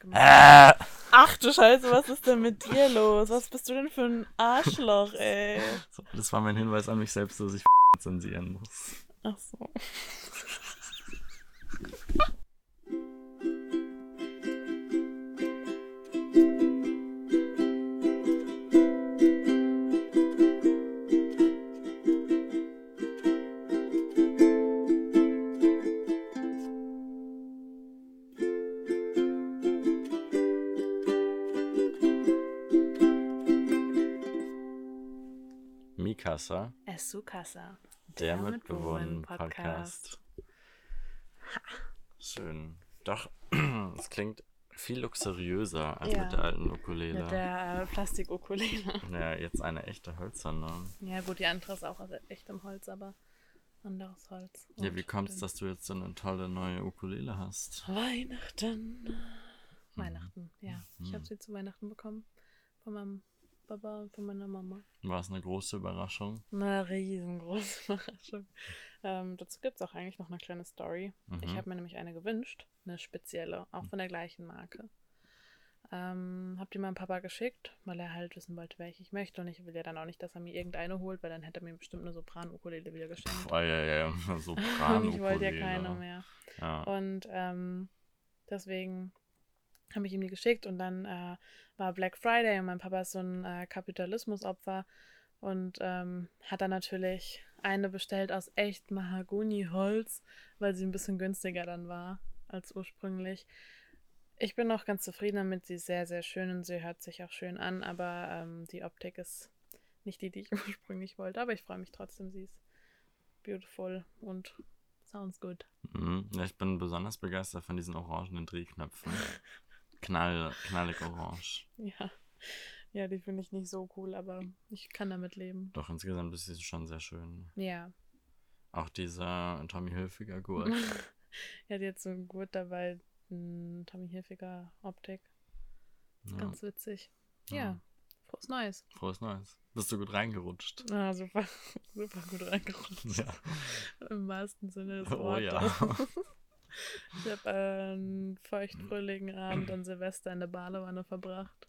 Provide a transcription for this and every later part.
gemacht. Äh, Ach du Scheiße, was ist denn mit dir los? Was bist du denn für ein Arschloch, ey? so, das war mein Hinweis an mich selbst, dass ich zensieren muss. Ach so. Mikasa, Esukasa. der, Der Mitbewohnen-Podcast. Schön. Doch, es klingt viel luxuriöser als Ja. mit der alten Ukulele. Mit der äh, Plastikukulele. Ja, jetzt eine echte hölzerne. Ja gut, die andere ist auch aus echtem Holz, aber anderes Holz. Ja, Und wie kommt es, dass du jetzt so eine tolle neue Ukulele hast? Weihnachten. Weihnachten, ja. Ich Mhm. habe sie zu Weihnachten bekommen. Von meinem Papa und von meiner Mama. War es eine große Überraschung? Eine riesengroße Überraschung. Ähm, dazu gibt es auch eigentlich noch eine kleine Story. Ich Mhm. habe mir nämlich eine gewünscht, eine spezielle, auch von der gleichen Marke. Ähm, hab die meinem Papa geschickt, weil er halt wissen wollte, welche ich möchte. Und ich will ja dann auch nicht, dass er mir irgendeine holt, weil dann hätte er mir bestimmt eine Sopran-Ukulele wieder geschenkt. Boah, ja, ja, so Und ich wollte ja keine mehr. Ja. Und ähm, deswegen habe ich ihm die geschickt und dann äh, war Black Friday und mein Papa ist so ein äh, Kapitalismusopfer und ähm, hat dann natürlich eine bestellt aus echt Mahagoni-Holz, weil sie ein bisschen günstiger dann war als ursprünglich. Ich bin noch ganz zufrieden damit, sie ist sehr, sehr schön und sie hört sich auch schön an, aber ähm, die Optik ist nicht die, die ich ursprünglich wollte, aber ich freue mich trotzdem, sie ist beautiful und sounds good. Mhm. ja, ich bin besonders begeistert von diesen orangenen Drehknöpfen. Knall, knallig orange. Ja, ja, die finde ich nicht so cool, aber ich kann damit leben. Doch, insgesamt ist sie schon sehr schön. Ja. Auch dieser Tommy Hilfiger Gurt. ja, die hat so einen Gurt dabei, ein Tommy Hilfiger Optik. Ja. Ganz witzig. Ja. Ja, frohes Neues. Frohes Neues. Bist du gut reingerutscht? Ah, super, super gut reingerutscht. Ja. Im wahrsten Sinne des Oh Wortes. ja. Ich habe einen feuchtfröhligen Abend an Silvester in der Badewanne verbracht.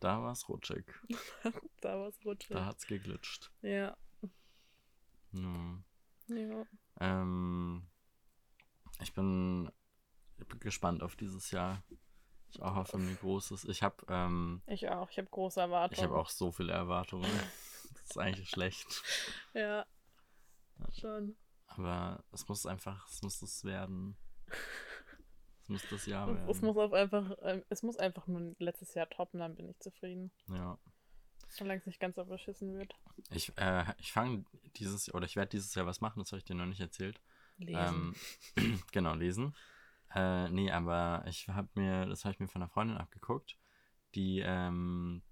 Da war es rutschig. Da war es rutschig. Da hat's geglitscht. Ja, Ja. ja. Ähm, ich bin, gespannt auf dieses Jahr. Ich auch hoffe mir Großes. Ich habe ähm, Ich auch. Ich habe große Erwartungen. ich habe auch so viele Erwartungen. Das ist eigentlich schlecht. Ja, schon. Aber es muss einfach, es muss das werden. Es muss das Jahr werden. es muss einfach, ähm, es muss einfach nur letztes Jahr toppen, dann bin ich zufrieden. ja. Solange es nicht ganz so beschissen wird. Ich, äh, ich fange dieses oder ich werde dieses Jahr was machen, das habe ich dir noch nicht erzählt. Lesen. Ähm, genau, lesen. Äh, nee, aber ich habe mir, das habe ich mir von einer Freundin abgeguckt, die, ähm,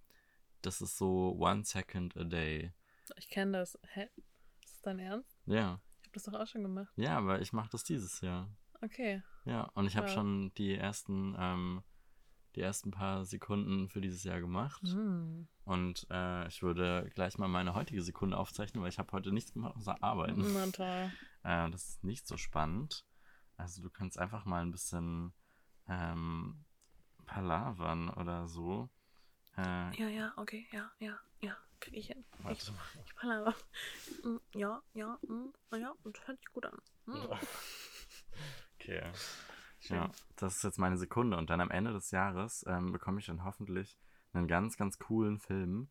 das ist so one second a day. ich kenne das. Hä? Ist das dein Ernst? Ja, Ich habe das doch auch schon gemacht. ja, aber ich mache das dieses Jahr. Okay. Ja, und ich habe Ja. schon die ersten, ähm, die ersten paar Sekunden für dieses Jahr gemacht. Hm. Und äh, ich würde gleich mal meine heutige Sekunde aufzeichnen, weil ich habe heute nichts gemacht außer arbeiten. Na toll. Äh, das ist nicht so spannend. Also du kannst einfach mal ein bisschen ähm, palavern oder so. Äh, Ja, ja, okay, ja, ja, ja. Krieg ich hin. warte. Ich palaver. Mm, Ja, ja, mm, ja, das hört sich gut an. Mm. Okay. Schön. Ja, das ist jetzt meine Sekunde. Und dann am Ende des Jahres ähm, bekomme ich dann hoffentlich einen ganz, ganz coolen Film,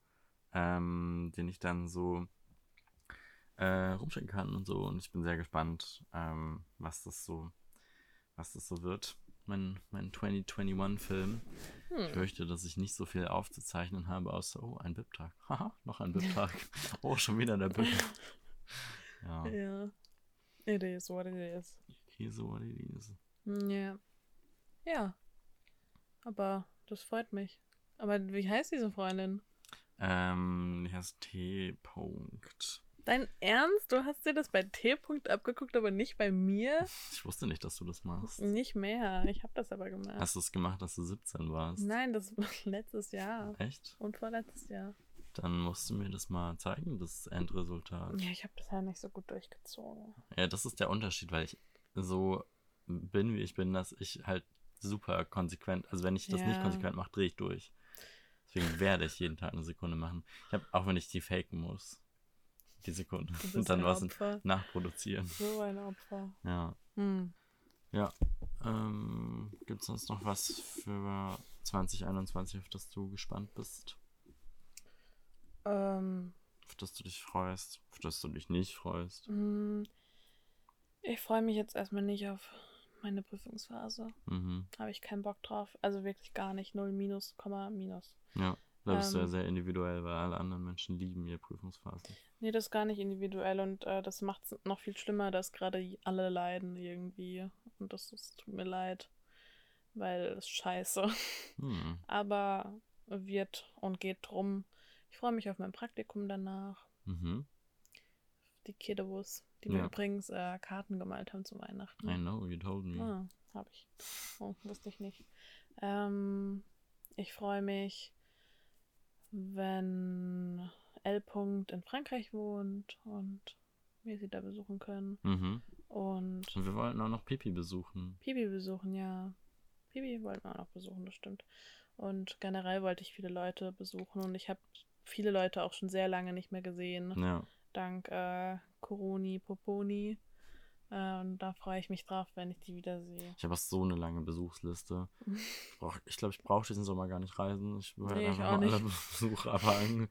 ähm, den ich dann so äh, rumschicken kann und so. Und ich bin sehr gespannt, ähm, was das so, was das so wird. Mein, mein 2021-Film. Ich Hm. fürchte, dass ich nicht so viel aufzuzeichnen habe, außer, oh, ein BIP-Tag. Haha, noch ein BIP-Tag. oh, schon wieder der BIP. Ja, Ja. It is what it is. So what it is. Ja. Ja. Aber das freut mich. Aber wie heißt diese Freundin? Ähm, die heißt T. -Punkt. Dein Ernst? Du hast dir das bei T-Punkt abgeguckt, aber nicht bei mir? Ich wusste nicht, dass du das machst. Nicht mehr. Ich habe das aber gemacht. Hast du es gemacht, dass du 17 warst? Nein, das war letztes Jahr. Echt? Und vorletztes Jahr. Dann musst du mir das mal zeigen, das Endresultat. Ja, ich habe das ja nicht so gut durchgezogen. Ja, das ist der Unterschied, weil ich so bin, wie ich bin, dass ich halt super konsequent. Also wenn ich das nicht Ja. konsequent mache, drehe ich durch. Deswegen werde ich jeden Tag eine Sekunde machen. Ich habe, auch wenn ich die faken muss, die Sekunde. Und dann was nachproduzieren. So ein Opfer. Ja. Hm. Ja. Ähm, Gibt es sonst noch was für 2021, auf das du gespannt bist? Ähm, Auf das du dich freust? Auf das du dich nicht freust? hm, ich freue mich jetzt erstmal nicht auf meine Prüfungsphase. Mhm. Habe ich keinen Bock drauf. Also wirklich gar nicht. Null minus, Komma, minus. Ja. Da bist du ja Ähm. sehr individuell, weil alle anderen Menschen lieben ihre Prüfungsphase. Nee, das ist gar nicht individuell und äh, das macht es noch viel schlimmer, dass gerade alle leiden irgendwie. Und das, das tut mir leid, weil es scheiße. Hm. Aber wird und geht drum. Ich freue mich auf mein Praktikum danach. Mhm. Die Kiddos, die mir Ja. übrigens äh, Karten gemalt haben zu Weihnachten. I know, you told me. Ah, habe ich. Oh, wusste ich nicht. Ähm, ich freue mich, wenn L. -Punkt in Frankreich wohnt und wir sie da besuchen können. Mhm. Und Und wir wollten auch noch Pipi besuchen. Pibi besuchen, ja. Pibi wollten wir auch noch besuchen, das stimmt. Und generell wollte ich viele Leute besuchen und ich habe viele Leute auch schon sehr lange nicht mehr gesehen. Ja. Dank äh, Coroni, Poponi. Äh, und da freue ich mich drauf, wenn ich die wiedersehe. Ich habe auch so eine lange Besuchsliste. Ich glaube, ich, glaub, ich brauche diesen Sommer gar nicht reisen. Ich halt Nee, einfach mal alle nicht. Besuche abhaken.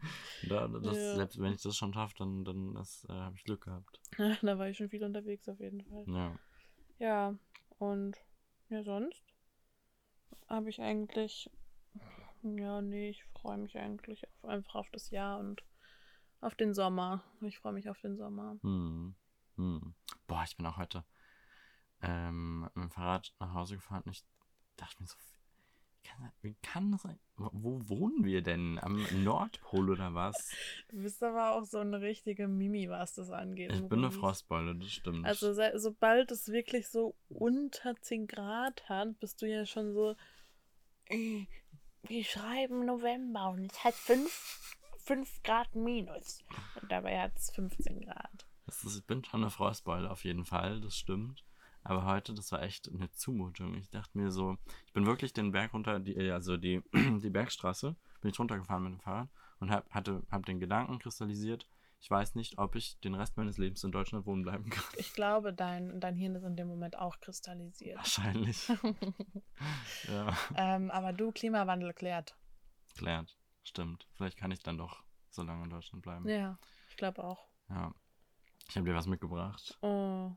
Da, das, Ja. Selbst wenn ich das schon schaffe, dann, dann äh, habe ich Glück gehabt. da war ich schon viel unterwegs auf jeden Fall. Ja. Ja, und ja, sonst habe ich eigentlich, ja, nee, ich freue mich eigentlich auf, einfach auf das Jahr und auf den Sommer. Ich freue mich auf den Sommer. Hm. Hm. Boah, ich bin auch heute ähm, mit dem Fahrrad nach Hause gefahren und ich dachte mir so, wie kann, das sein? Wo, wo wohnen wir denn? Am Nordpol oder was? Du bist aber auch so eine richtige Mimi, was das angeht. Ich bin eine. Frostbeule, das stimmt. Also sobald es wirklich so unter 10 Grad hat, bist du ja schon so, "Äh, wir schreiben November und es hat 5, 5 Grad minus. Und dabei hat es 15 Grad. Das ist, ich bin schon eine Frostbeule auf jeden Fall, das stimmt. Aber heute, das war echt eine Zumutung. Ich dachte mir so, ich bin wirklich den Berg runter, die, äh, also die, die Bergstraße, bin ich runtergefahren mit dem Fahrrad und hab, hatte, hab den Gedanken kristallisiert, ich weiß nicht, ob ich den Rest meines Lebens in Deutschland wohnen bleiben kann. Ich glaube, dein, dein Hirn ist in dem Moment auch kristallisiert. Wahrscheinlich. ja, ähm, aber du, Klimawandel klärt. klärt. Stimmt. Vielleicht kann ich dann doch so lange in Deutschland bleiben. Ja, ich glaube auch. Ja. Ich habe dir was mitgebracht. Oh,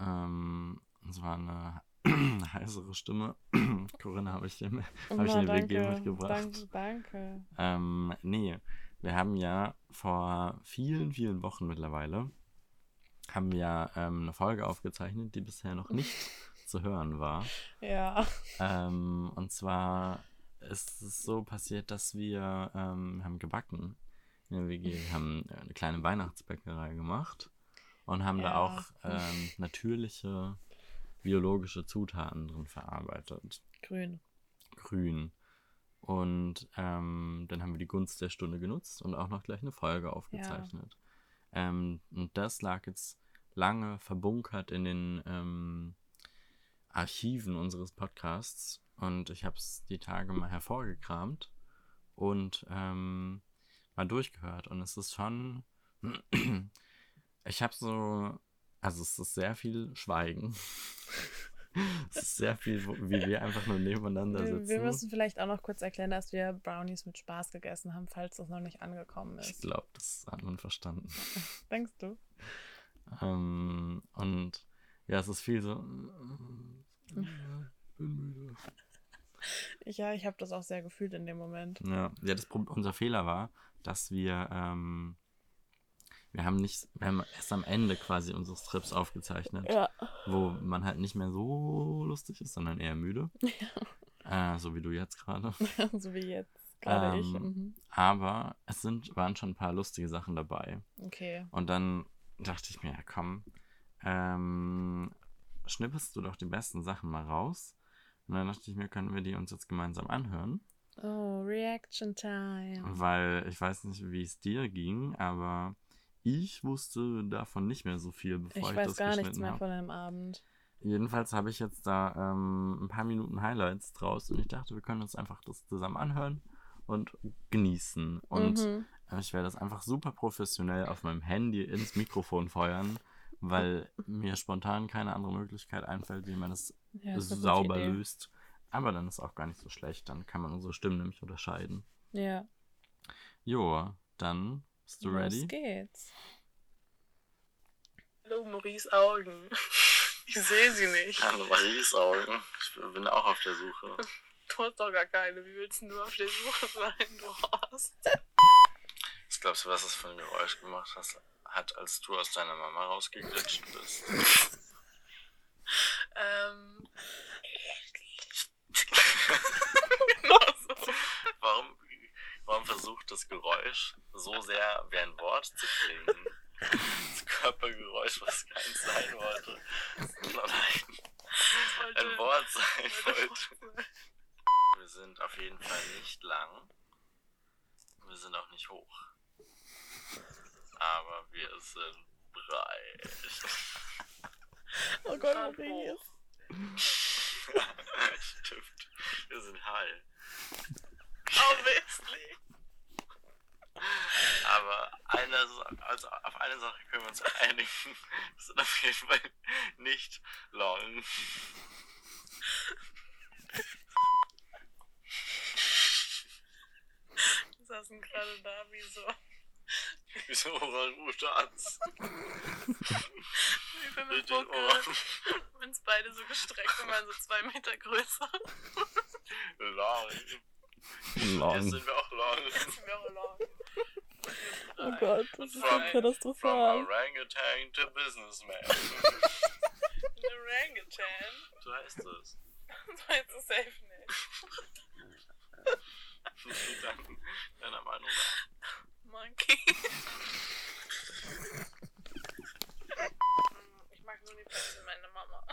Ähm, und zwar eine heißere Stimme. Corinna habe ich dir, hab ich WG mitgebracht. danke, danke. Ähm, nee, wir haben ja vor vielen, vielen Wochen mittlerweile haben wir ähm, eine Folge aufgezeichnet, die bisher noch nicht zu hören war. Ja. Ähm, und zwar ist es so passiert, dass wir ähm, haben gebacken in der WG. Wir haben eine kleine Weihnachtsbäckerei gemacht und haben da Ja. auch ähm, natürliche biologische Zutaten drin verarbeitet. Grün. Grün. Und ähm, dann haben wir die Gunst der Stunde genutzt und auch noch gleich eine Folge aufgezeichnet. Ähm, und das lag jetzt lange verbunkert in den ähm, Archiven unseres Podcasts. Und ich habe es die Tage mal hervorgekramt und ähm, mal durchgehört. Und es ist schon. ich habe so. Also, es ist sehr viel Schweigen. es ist sehr viel, wie wir einfach nur nebeneinander sitzen. wir müssen vielleicht auch noch kurz erklären, dass wir Brownies mit Spaß gegessen haben, falls das noch nicht angekommen ich ist. glaube, das hat man verstanden. Denkst du? Ähm, und ja, es ist viel so. Ich bin müde. Ja, ich habe das auch sehr gefühlt in dem Moment. Ja, ja das unser Fehler war, dass wir, ähm, wir haben nicht, wir haben erst am Ende quasi unseres Trips aufgezeichnet, Ja. wo man halt nicht mehr so lustig ist, sondern eher müde. Äh, so wie du jetzt gerade. so wie jetzt. Gerade ich. Ähm, Mhm. Aber es sind, waren schon ein paar lustige Sachen dabei. Okay. Und dann dachte ich mir, ja komm, ähm, schnippest du doch die besten Sachen mal raus. Und dann dachte ich mir, können wir die uns jetzt gemeinsam anhören. Oh, Reaction Time. Weil ich weiß nicht, wie es dir ging, aber ich wusste davon nicht mehr so viel, bevor ich, Ich weiß das gar nichts geschnitten mehr habe. von dem Abend. jedenfalls habe ich jetzt da ähm, ein paar Minuten Highlights draus und ich dachte, wir können uns einfach das zusammen anhören und genießen. Und Mhm. äh, ich werde das einfach super professionell auf meinem Handy ins Mikrofon feuern, weil mir spontan keine andere Möglichkeit einfällt, wie man das Ja, sauber löst. Aber dann ist auch gar nicht so schlecht. Dann kann man unsere Stimmen nämlich unterscheiden. Ja. Jo, dann bist du Los ready? geht's. Hallo, Maurice Augen. Ich sehe sie nicht. Hallo Maries Augen. Ich bin auch auf der Suche. Du hast doch gar keine. Wie willst denn du auf der Suche sein? Du hast. Was glaubst du, was das für ein Geräusch gemacht hast, hat, als du aus deiner Mama rausgeglitscht bist? Ähm. genau so. Warum, warum versucht das Geräusch so sehr wie ein Wort zu klingen? Das Körpergeräusch, was keins sein wollte. Nein, Wollte- ein Wort sein wollte wollte. Wir sind auf jeden Fall nicht lang. Wir sind auch nicht hoch. Aber wir sind breit. Oh Gott, Maurice. Stimmt. Wir sind high. Obviously. Aber eine, also auf eine Sache können wir uns einigen. Wir sind auf jeden Fall nicht long. Wir saßen gerade da wie so. Wie so Orang-Utans. Wie für eine Mit. Ohren. Uns beide so gestreckt und waren so zwei Meter größer. Long. Long. Jetzt sind wir auch long. Jetzt sind wir auch lang. Oh Gott, das ist so From- From katastrophal. Orangutan to Businessman. Orangutan. So heißt es. So heißt es safe nicht. Dann, deiner Meinung nach. Monkey. ich mag nur die Plätzchen meiner Mama.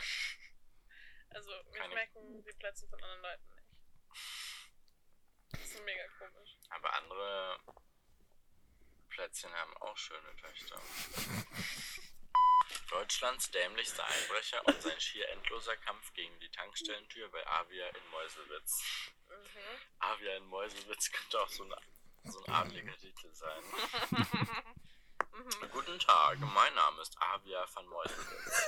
Also, mir Keine- schmecken die Plätzchen von anderen Leuten nicht. Das ist mega komisch. Aber andere Plätzchen haben auch schöne Töchter. Deutschlands dämlichster Einbrecher und sein schier endloser Kampf gegen die Tankstellentür bei Avia in Meuselwitz. Mhm. Avia in Meuselwitz könnte auch so ein, so ein adliger Titel sein. Mhm. Guten Tag, mein Name ist Avia van Meuselwitz.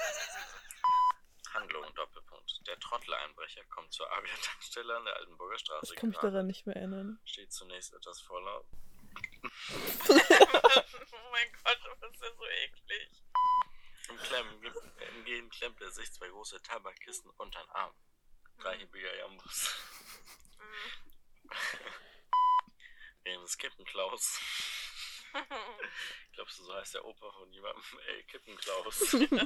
Handlung, Doppelpunkt. Der Trotteleinbrecher kommt zur Avia-Tankstelle an der Altenburger Straße Ich kann mich daran nicht mehr erinnern. Steht zunächst etwas voller oh mein Gott, du bist ja so eklig. Im, Klemmen, Im Gehen klemmt er sich zwei große Tabakkisten unter den Arm. Dreihebiger Jambus. Renes Kippenklaus. Glaubst du, so heißt der Opa von jemandem? Ey, Kippenklaus. Ich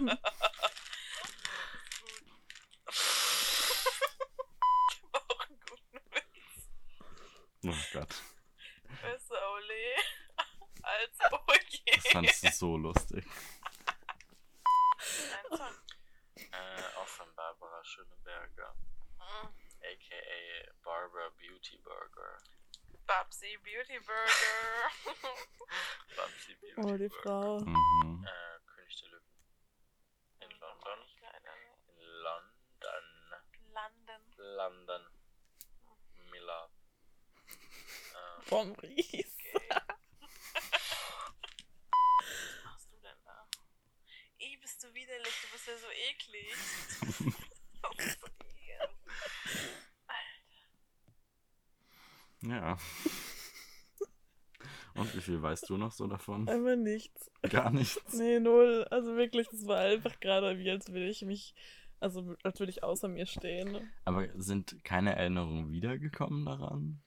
hab auch einen guten Witz. oh Gott. Besser Ole als Oje. Das fandst du so lustig. Ein Song. Äh, auch von Barbara Schöneberger. Mhm. A.k.a. Barbara Beauty Burger. Babsi Beauty Burger. Babsi Beauty Oh, die Burger. Frau. Äh, König der Löwen. In London. Leider nicht. In London. London. London. Miller. Äh, Boah, Maurice. Okay. Was machst du denn da? Ih, bist du widerlich, du bist ja so eklig. So eklig. Ja. Und wie viel weißt du noch so davon? Einfach nichts. Gar nichts. Nee, null. Also wirklich, das war einfach gerade wie, als würde ich mich, also als würde ich außer mir stehen. Aber sind keine Erinnerungen wiedergekommen daran?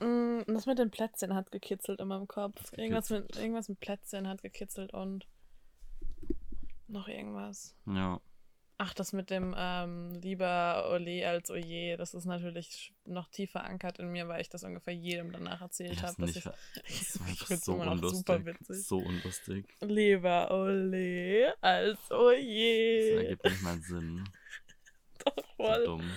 Mm, Das mit den Plätzchen hat gekitzelt in meinem Kopf. Irgendwas mit, irgendwas mit Plätzchen hat gekitzelt und noch irgendwas. Ja. Ach, das mit dem ähm, lieber Ole als Oje, das ist natürlich noch tiefer verankert in mir, weil ich das ungefähr jedem danach erzählt habe. Ich, ver- Das ich einfach find's so unlustig. So unlustig. lieber Ole als Das Oje. ergibt nicht mal Sinn. Doch So voll. dumm.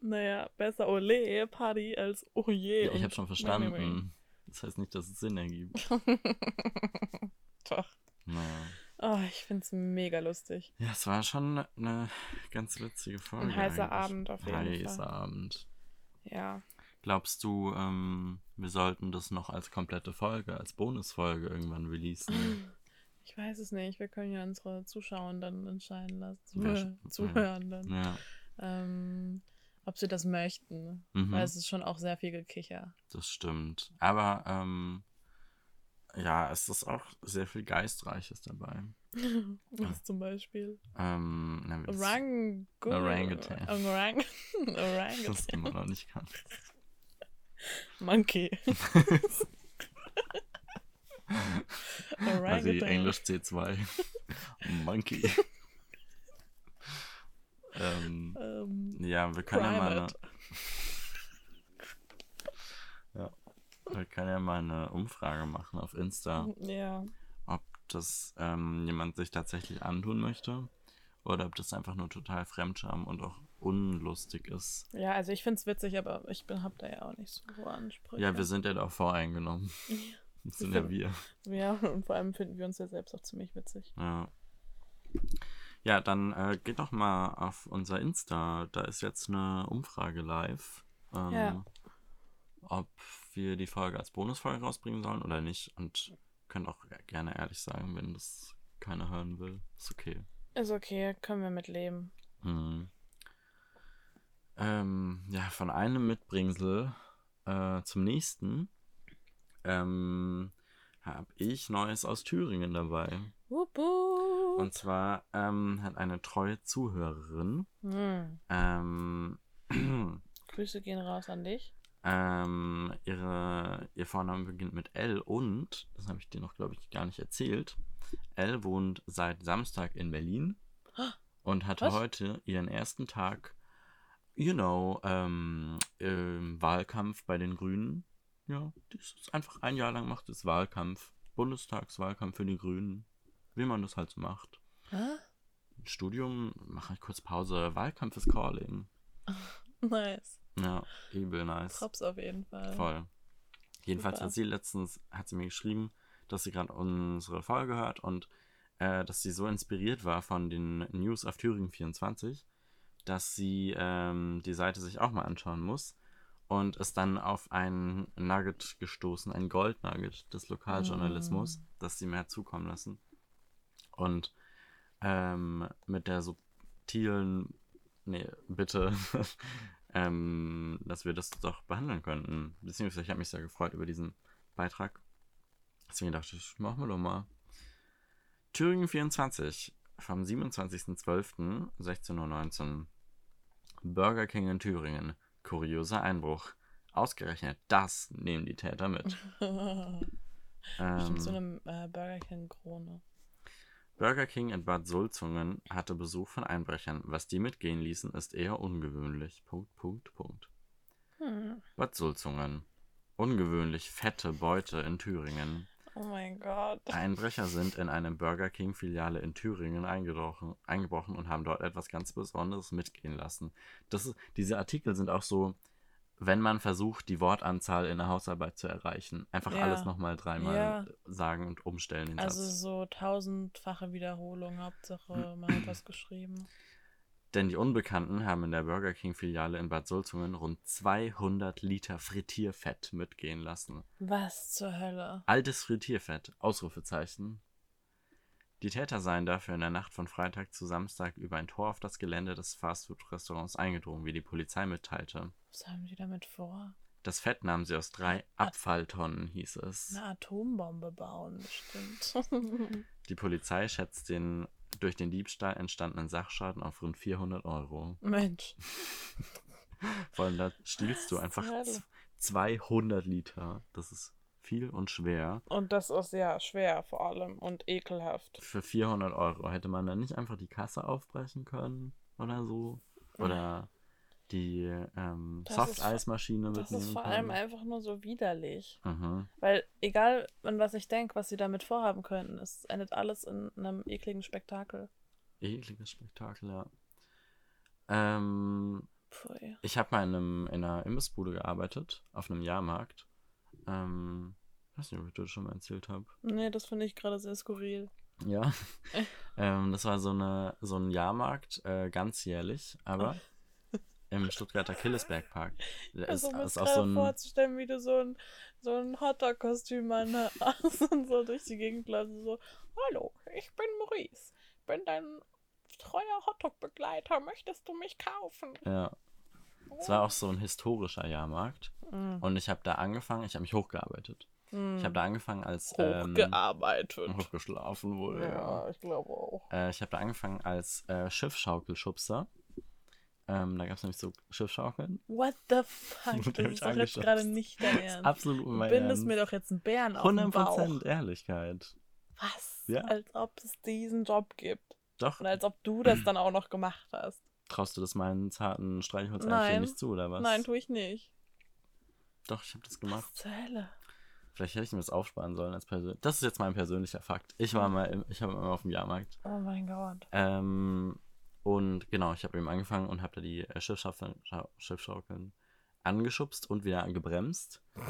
Naja, besser Ole Party als Oje. Ja, ich habe schon verstanden. Das heißt nicht, dass es Sinn ergibt. Doch. Naja. Oh, ich find's mega lustig. Ja, es war schon eine ganz witzige Folge. Ein heißer eigentlich. Abend auf jeden Heißer Fall. Abend. Ja. Glaubst du, ähm, wir sollten das noch als komplette Folge, als Bonusfolge irgendwann releasen? Ich weiß es nicht. Wir können ja unsere Zuschauer dann entscheiden lassen. Ja, Zuhören dann. ja. Ähm, ob sie das möchten. Mhm. Weil es ist schon auch sehr viel Gekicher. Das stimmt. Aber ähm, ja, es ist auch sehr viel Geistreiches dabei. Was zum Beispiel? Ähm, na, Orang Orangutan. Orang das Orangutan. immer noch nicht kann. Monkey. Also Orangutan. Englisch C2. Monkey. ähm, Ähm, ja, wir können ja mal eine, Primate. ja, können ja mal eine Umfrage machen auf Insta, Ja. ob das ähm, jemand sich tatsächlich antun möchte oder ob das einfach nur total Fremdscham und auch unlustig ist. Ja, also ich find's witzig, aber ich bin, hab da ja auch nicht so hohe Ansprüche. Ja, wir sind ja da voreingenommen. Das sind ja wir. Ja, und vor allem finden wir uns ja selbst auch ziemlich witzig. Ja. Ja, dann äh, geht doch mal auf unser Insta. Da ist jetzt eine Umfrage live. Ähm, Ja. Ob wir die Folge als Bonusfolge rausbringen sollen oder nicht. Und könnt auch gerne ehrlich sagen, wenn das keiner hören will. Ist okay. Ist okay, können wir mit leben. Mhm. Ähm, ja, von einem Mitbringsel äh, zum nächsten ähm, habe ich Neues aus Thüringen dabei. Wupp, wupp. Und zwar ähm, hat eine treue Zuhörerin Hm. ähm, Grüße gehen raus an dich. Ähm, ihre, ihr Vorname beginnt mit L und, das habe ich dir noch, glaube ich, gar nicht erzählt, L wohnt seit Samstag in Berlin und hatte Was? heute ihren ersten Tag, you know, ähm, im Wahlkampf bei den Grünen. Ja, das ist einfach ein Jahr lang macht es Wahlkampf, Bundestagswahlkampf für die Grünen, wie man das halt so macht. Hä? Studium, mache ich kurz Pause, Wahlkampf ist Calling. Nice. Ja, übel nice. Props auf jeden Fall. Voll. Jedenfalls Super. hat sie letztens, hat sie mir geschrieben, dass sie gerade unsere Folge hört und äh, dass sie so inspiriert war von den News auf Thüringen 24, dass sie ähm, die Seite sich auch mal anschauen muss und ist dann auf ein Nugget gestoßen, ein Goldnugget des Lokaljournalismus, Mm. das sie mir hat zukommen lassen. Und ähm, mit der subtilen, nee, bitte, ähm, dass wir das doch behandeln könnten. Beziehungsweise ich habe mich sehr gefreut über diesen Beitrag. Deswegen dachte ich, machen wir doch mal. Thüringen 24 vom 27.12.16.19 Uhr. Burger King in Thüringen. Kurioser Einbruch. Ausgerechnet das nehmen die Täter mit. Bestimmt so Ähm, eine äh, Burger King Krone. Burger King in Bad Sulzungen hatte Besuch von Einbrechern. Was die mitgehen ließen, ist eher ungewöhnlich. Punkt, Punkt, Punkt. Hm. Bad Sulzungen. Ungewöhnlich fette Beute in Thüringen. Oh mein Gott. Einbrecher sind in eine Burger King Filiale in Thüringen eingebrochen, eingebrochen und haben dort etwas ganz Besonderes mitgehen lassen. Das ist, diese Artikel sind auch so, wenn man versucht, die Wortanzahl in der Hausarbeit zu erreichen, einfach Ja. alles nochmal dreimal Ja. sagen und umstellen den Also Satz. so tausendfache Wiederholung, Hauptsache man hat was geschrieben. Denn die Unbekannten haben in der Burger King Filiale in Bad Sulzungen rund 200 Liter Frittierfett mitgehen lassen. Was zur Hölle? Altes Frittierfett, Ausrufezeichen. Die Täter seien dafür in der Nacht von Freitag zu Samstag über ein Tor auf das Gelände des Fastfood-Restaurants eingedrungen, wie die Polizei mitteilte. Was haben die damit vor? Das Fett nahmen sie aus drei Abfalltonnen, hieß es. Eine Atombombe bauen, bestimmt. Die Polizei schätzt den durch den Diebstahl entstandenen Sachschaden auf rund 400 Euro. Mensch. Vor allem da stiehlst du einfach zur Hölle? z- 200 Liter. Das ist viel und schwer. Und das ist ja schwer vor allem und ekelhaft. Für 400 Euro hätte man dann nicht einfach die Kasse aufbrechen können oder so? Oder die ähm, Das Softeismaschine Das mitnehmen ist vor können? allem einfach nur so widerlich. Mhm. Weil egal, an was ich denke, was sie damit vorhaben könnten, es endet alles in einem ekligen Spektakel. Ekliges Spektakel, ja. Ähm, Pfui. ich habe mal in, einem, in einer Imbissbude gearbeitet, auf einem Jahrmarkt. Ähm, weiß nicht, ob ich das schon mal erzählt habe. Nee, das finde ich gerade sehr skurril. Ja. ähm, das war so, eine, so ein Jahrmarkt, äh, ganzjährlich, aber im Stuttgarter Killesbergpark. Also, ist, ist auch so ein. vorzustellen, wie du so ein, so ein Hotdog-Kostüm an hast und so durch die Gegend läufst. So, hallo, ich bin Maurice. Ich bin dein treuer Hotdog-Begleiter. Möchtest du mich kaufen? Ja. Es war auch so ein historischer Jahrmarkt. Mhm. Und ich habe da angefangen, ich habe mich hochgearbeitet. Ich habe da angefangen als. Ähm, Hochgearbeitet. hochgeschlafen wohl, ja. ja, ich glaube auch. Äh, ich habe da angefangen als äh, Schiffschaukelschubser. Ähm, da gab es nämlich so Schiffschaukeln. What the fuck? Das ist doch jetzt gerade nicht dein Ernst. absolut Du mein bindest Ernst. mir doch jetzt einen Bären auf den 100% Bauch. Ehrlichkeit. Was? Ja. Als ob es diesen Job gibt. Doch, Und als ob du das dann auch noch gemacht hast. traust du das meinen zarten Streichholzeinchen Nein. nicht zu, oder was? Nein, tue ich nicht. Doch, ich habe das gemacht. Was zur Hölle? Vielleicht hätte ich mir das aufsparen sollen als persönlich. Das ist jetzt mein persönlicher Fakt. Ich war mal, im, ich habe immer auf dem Jahrmarkt. Oh mein Gott. Ähm, und genau, ich habe eben angefangen und habe da die äh, Schiffschaukeln, Schau- Schiffschaukeln angeschubst und wieder gebremst.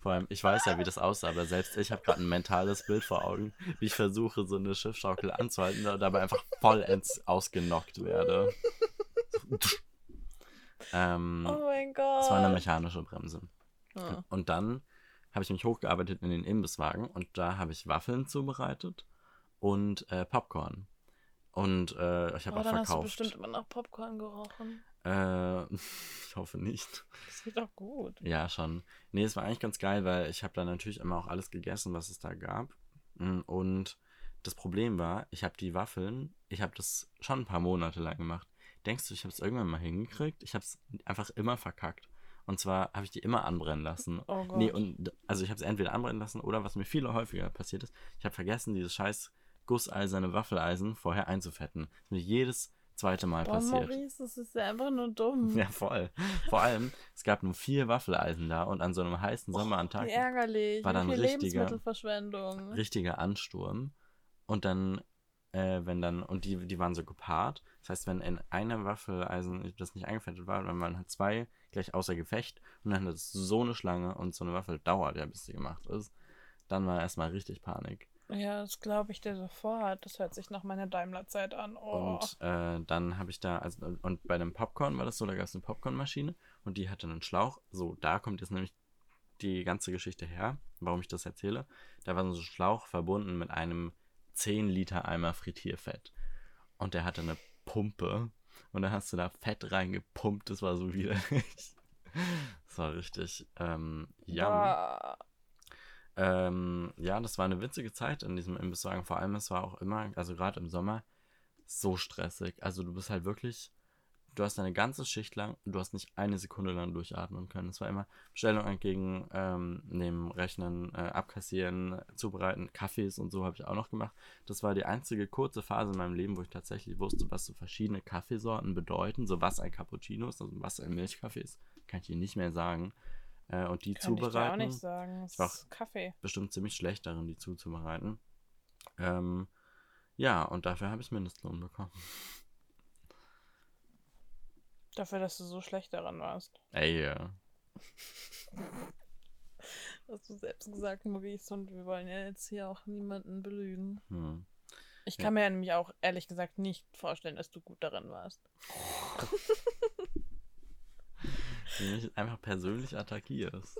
Vor allem, ich weiß ja, wie das aussah, aber selbst ich habe gerade ein mentales Bild vor Augen, wie ich versuche, so eine Schiffschaukel anzuhalten und dabei einfach vollends ausgenockt werde. ähm, Oh mein Gott. es war eine mechanische Bremse. Ja. Und dann habe ich mich hochgearbeitet in den Imbisswagen und da habe ich Waffeln zubereitet und äh, Popcorn. Und äh, ich habe Oh, auch dann hast du verkauft. bestimmt immer nach Popcorn gerochen. Äh, ich hoffe nicht. Das geht doch gut. Ja, schon. Nee, es war eigentlich ganz geil, weil ich habe da natürlich immer auch alles gegessen, was es da gab. Mm, Und das Problem war, ich habe die Waffeln, ich habe das schon ein paar Monate lang gemacht. Denkst du, ich habe es irgendwann mal hingekriegt? Ich habe es einfach immer verkackt. Und zwar habe ich die immer anbrennen lassen. Oh Gott. Nee, und also ich habe es entweder anbrennen lassen oder was mir viel häufiger passiert ist, ich habe vergessen, dieses scheiß gusseiserne Waffeleisen vorher einzufetten. Das ist mir jedes zweite Mal Boah, passiert. Maurice, das ist ja einfach nur dumm. Ja, voll. Vor allem, es gab nur vier Waffeleisen da und an so einem heißen Sommerantag Wie ärgerlich. war dann richtiger- Lebensmittelverschwendung. richtiger Ansturm. Und dann, äh, wenn dann, und die, die waren so gepaart. Das heißt, wenn in einem Waffeleisen das nicht eingefettet war, dann waren halt zwei gleich außer Gefecht und dann hat es so eine Schlange und so eine Waffel dauert ja, bis sie gemacht ist. Dann war erstmal richtig Panik. Ja, das glaube ich dir sofort. Das hört sich nach meiner Daimler-Zeit an. Oh. Und äh, dann habe ich da, also, und bei dem Popcorn war das so, da gab es eine Popcornmaschine und die hatte einen Schlauch. So, da kommt jetzt nämlich die ganze Geschichte her, warum ich das erzähle. Da war so ein Schlauch verbunden mit einem 10 Liter Eimer Frittierfett. Und der hatte eine Pumpe. Und da hast du da Fett reingepumpt. Das war so widerlich. Das war richtig, ähm. Bah. Ähm, ja, das war eine witzige Zeit in diesem Imbisswagen. Vor allem, es war auch immer, also gerade im Sommer, so stressig. Also du bist halt wirklich, du hast eine ganze Schicht lang, du hast nicht eine Sekunde lang durchatmen können. Es war immer Bestellung entgegen, ähm, nehmen, rechnen, äh, abkassieren, zubereiten, Kaffees und so habe ich auch noch gemacht. Das war die einzige kurze Phase in meinem Leben, wo ich tatsächlich wusste, was so verschiedene Kaffeesorten bedeuten. So was ein Cappuccino ist, also was ein Milchkaffee ist, kann ich dir nicht mehr sagen. Äh, und die Kann ich dir auch zubereiten nicht sagen. Es war ist Kaffee. bestimmt ziemlich schlecht darin, die zuzubereiten. Ähm, ja, und dafür habe ich Mindestlohn bekommen. Dafür, dass du so schlecht daran warst. Ey, ja. Hast du selbst gesagt, Maurice, und wir wollen ja jetzt hier auch niemanden belügen. Hm. Ich Ja. kann mir ja nämlich auch ehrlich gesagt nicht vorstellen, dass du gut darin warst. Wie du mich einfach persönlich attackierst.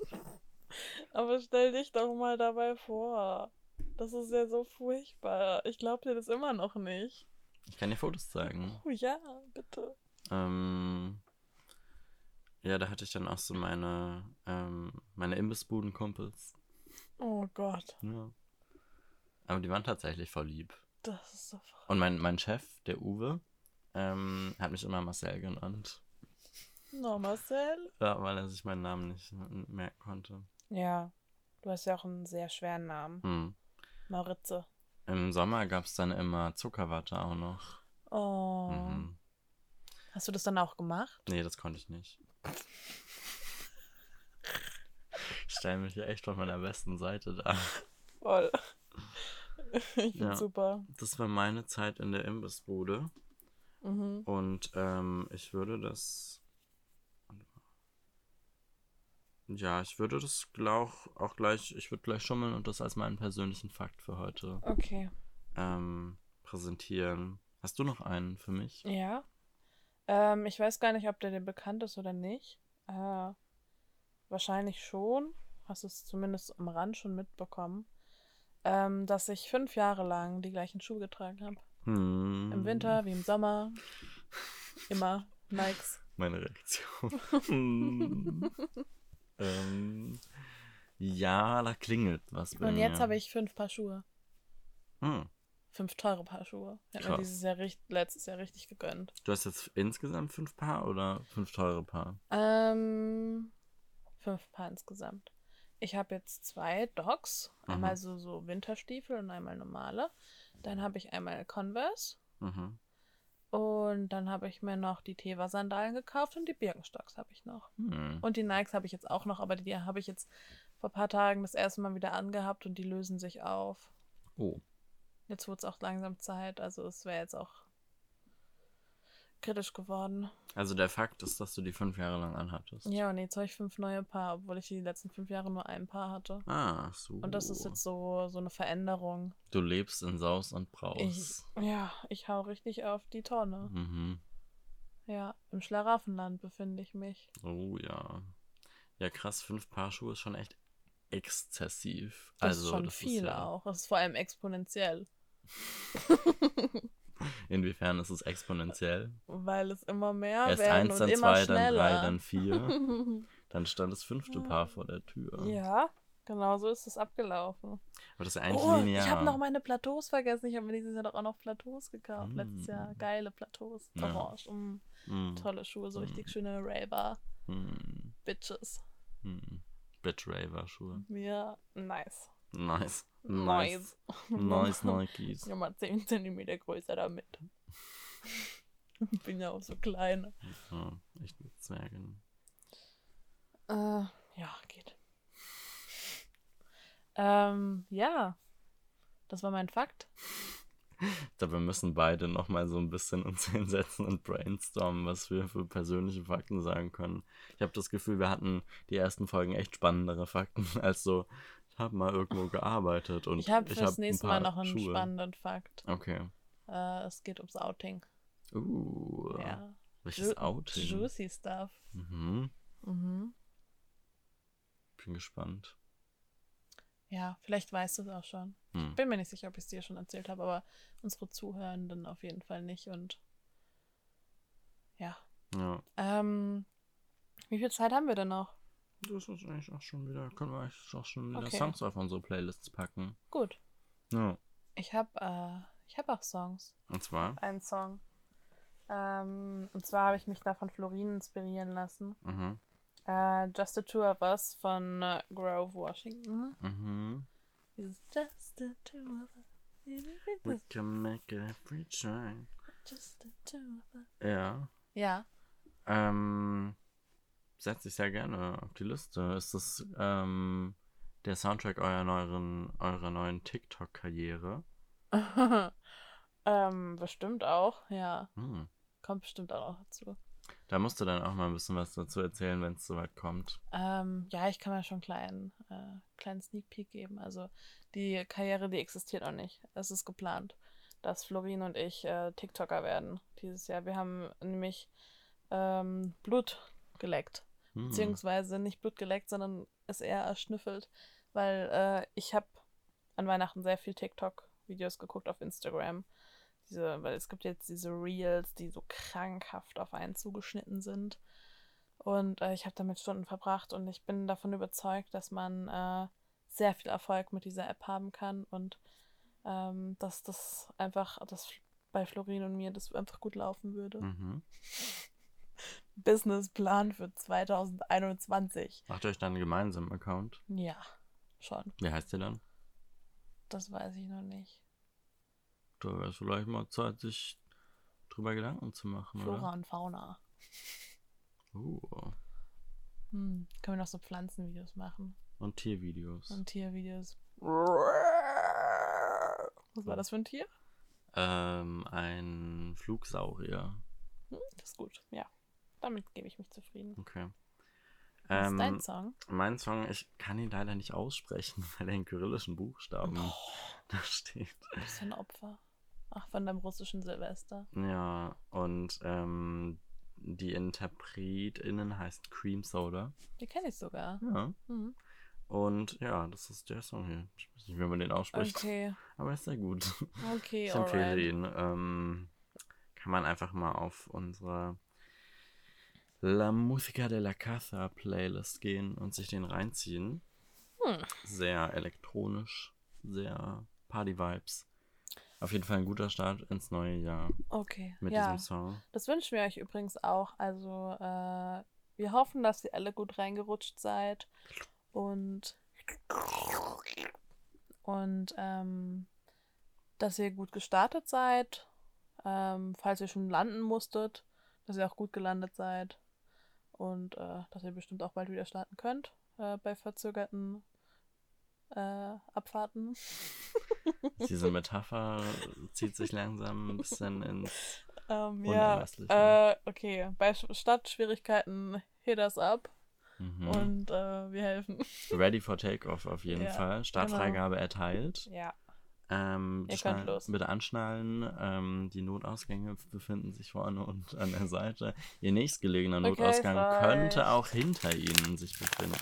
Aber stell dich doch mal dabei vor. Das ist ja so furchtbar. Ich glaube dir das immer noch nicht. Ich kann dir Fotos zeigen. Oh ja, bitte. Ähm, ja, da hatte ich dann auch so meine, ähm, meine Imbissbudenkumpels. Oh Gott, Ja. Aber die waren tatsächlich voll lieb. das ist so verrückt. Und mein, mein Chef, der Uwe, ähm, hat mich immer Marcel genannt. No, Marcel? Ja, weil er sich meinen Namen nicht merken konnte. Ja, du hast ja auch einen sehr schweren Namen. Hm. Mauritze. Im Sommer gab es dann immer Zuckerwatte auch noch. Oh. Mhm. Hast du das dann auch gemacht? Nee, das konnte ich nicht. Ich stelle mich hier echt von meiner besten Seite da. Voll. Ich Ja. super. Das war meine Zeit in der Imbissbude. Mhm. Und ähm, ich würde das. Ja, ich würde das auch, auch gleich, ich würde gleich schummeln und das als meinen persönlichen Fakt für heute Okay. ähm, präsentieren. Hast du noch einen für mich? Ja. Ähm, ich weiß gar nicht, ob der dir bekannt ist oder nicht. Äh, wahrscheinlich schon. Hast du es zumindest am Rand schon mitbekommen. Ähm, dass ich fünf Jahre lang die gleichen Schuhe getragen habe. Hm, Im Winter wie im Sommer. Immer Nikes. Meine Reaktion. Hm. ähm, ja, da klingelt was bei Und mir. jetzt habe ich fünf Paar Schuhe. Hm. Fünf teure Paar Schuhe. Ich habe mir dieses Jahr richt letztes Jahr richtig gegönnt. Du hast jetzt insgesamt fünf Paar oder fünf teure Paar? Ähm, fünf Paar insgesamt. Ich habe jetzt zwei Dogs. Mhm. Einmal so, so Winterstiefel und einmal normale. Dann habe ich einmal Converse. Mhm. Und dann habe ich mir noch die Teva-Sandalen gekauft und die Birkenstocks habe ich noch. Hm. Und die Nikes habe ich jetzt auch noch, aber die habe ich jetzt vor ein paar Tagen das erste Mal wieder angehabt und die lösen sich auf. Oh. Jetzt wird es auch langsam Zeit, also es wäre jetzt auch kritisch geworden. Also der Fakt ist, dass du die fünf Jahre lang anhattest. Ja, und jetzt habe ich fünf neue Paar, obwohl ich die letzten fünf Jahre nur ein Paar hatte. Ah, so. Und das ist jetzt so, so eine Veränderung. Du lebst in Saus und Braus. Ich, ja, ich hau richtig auf die Tonne. Mhm. Ja, im Schlaraffenland befinde ich mich. Oh ja. Ja, krass, fünf Paar Schuhe ist schon echt exzessiv. Das also, ist schon das viel ist ja, auch. Das ist vor allem exponentiell. Inwiefern ist es exponentiell? Weil es immer mehr Erst werden eins, dann zwei, dann drei, dann vier. Dann stand das fünfte Paar vor der Tür. ja, genau so ist es abgelaufen. Aber das ist eigentlich Oh, linear. ich habe noch meine Plateaus vergessen. Ich habe mir dieses Jahr doch auch noch Plateaus gekauft. Mm. Letztes Jahr. Geile Plateaus. Ja. Orange. Mm, Hm, tolle Schuhe. So richtig Mm. schöne Raver. hm, Bitches. hm. Bitch Raver Schuhe. Ja, nice. Nice. Nice. Nice. Nice Nikes. Ja, mal 10 cm größer damit. Ich bin ja auch so klein. Ja, echt mit Zwergen. Äh, ja, geht. Ähm, ja. Das war mein Fakt. Ich glaube, wir müssen beide nochmal so ein bisschen uns hinsetzen und brainstormen, was wir für persönliche Fakten sagen können. Ich habe das Gefühl, wir hatten die ersten Folgen echt spannendere Fakten als so, habe mal irgendwo gearbeitet und Ich habe fürs hab ein nächste Mal noch einen Schuhe. spannenden Fakt. Okay. Äh, es geht ums Outing. Uh, Ja. welches Ju- Outing? Juicy Stuff. Mhm. Mhm. Bin gespannt. Ja, vielleicht weißt du es auch schon. Hm. Bin mir nicht sicher, ob ich es dir schon erzählt habe, aber unsere Zuhörenden auf jeden Fall nicht. Und ja. Ja. Ähm, wie viel Zeit haben wir denn noch? Das ist eigentlich auch schon wieder, können wir eigentlich auch schon wieder Okay. Songs auf unsere Playlists packen. Gut. Ja. Ich habe äh, ich hab auch Songs. Und zwar? Einen Song. Ähm, und zwar habe ich mich da von Florin inspirieren lassen. Mhm. Äh, Just the Two of Us von äh, Grove Washington. Mhm. Dieses Just the Two of We Us. can make it every time. Just the Two of Us. Ja. Ja. Ähm, setze ich sehr gerne auf die Liste. Ist das ähm, der Soundtrack eurer neuen, eurer neuen TikTok-Karriere? ähm, bestimmt auch, ja. Hm. Kommt bestimmt auch noch dazu. Da musst du dann auch mal ein bisschen was dazu erzählen, wenn es soweit kommt. Ähm, ja, ich kann mir schon einen kleinen, äh, kleinen Sneak Peek geben. Also die Karriere, die existiert noch nicht. Es ist geplant, dass Florin und ich äh, TikToker werden dieses Jahr. Wir haben nämlich ähm, Blut geleckt. Hm. Beziehungsweise nicht Blut geleckt, sondern es eher erschnüffelt. Weil äh, ich habe an Weihnachten sehr viel TikTok-Videos geguckt auf Instagram. Diese, weil es gibt jetzt diese Reels, die so krankhaft auf einen zugeschnitten sind. Und äh, ich habe damit Stunden verbracht und ich bin davon überzeugt, dass man äh, sehr viel Erfolg mit dieser App haben kann und ähm, dass das einfach, dass bei Florin und mir das einfach gut laufen würde. Mhm. Businessplan für 2021. Macht euch dann einen gemeinsamen Account? Ja, schon. Wie heißt der dann? Das weiß ich noch nicht. Da wäre es vielleicht mal Zeit, sich drüber Gedanken zu machen, Flora oder? und Fauna. Uh. Hm, können wir noch so Pflanzenvideos machen Und Tiervideos. und Tiervideos. Was war das für ein Tier? Ähm, ein Flugsaurier. Hm, das ist gut, ja. Damit gebe ich mich zufrieden. Okay. Was ist Ähm, dein Song? Mein Song, ich kann ihn leider nicht aussprechen, weil er in kyrillischen Buchstaben Oh. da steht. Du bist ein Opfer. Ach, von deinem russischen Silvester. Ja, und ähm, die InterpretInnen heißt Cream Soda. Die kenne ich sogar. Ja. Mhm. Und ja, das ist der Song hier. Ich weiß nicht, wie man den ausspricht. Okay, Aber er ist sehr gut. okay, Ich empfehle alright. ihn. Ähm, kann man einfach mal auf unsere La Música de la Casa Playlist gehen und sich den reinziehen. Hm. Sehr elektronisch, sehr Party-Vibes. Auf jeden Fall ein guter Start ins neue Jahr Okay, mit ja. diesem Song. Das wünschen wir euch übrigens auch. Also, äh, wir hoffen, dass ihr alle gut reingerutscht seid und und ähm, dass ihr gut gestartet seid. Ähm, falls ihr schon landen musstet, dass ihr auch gut gelandet seid und äh, dass ihr bestimmt auch bald wieder starten könnt äh, bei verzögerten äh, Abfahrten. Diese Metapher zieht sich langsam ein bisschen ins. Ähm, ja, äh, okay. Bei Sch- Startschwierigkeiten hit us up Mhm. und äh, wir helfen. Ready for Takeoff auf jeden Ja, Fall. Startfreigabe erteilt. Ja. Ähm, Ihr könnt los. Bitte anschnallen. Ähm, die Notausgänge befinden sich vorne und an der Seite. Ihr nächstgelegener Okay, Notausgang frei. könnte auch hinter Ihnen sich befinden.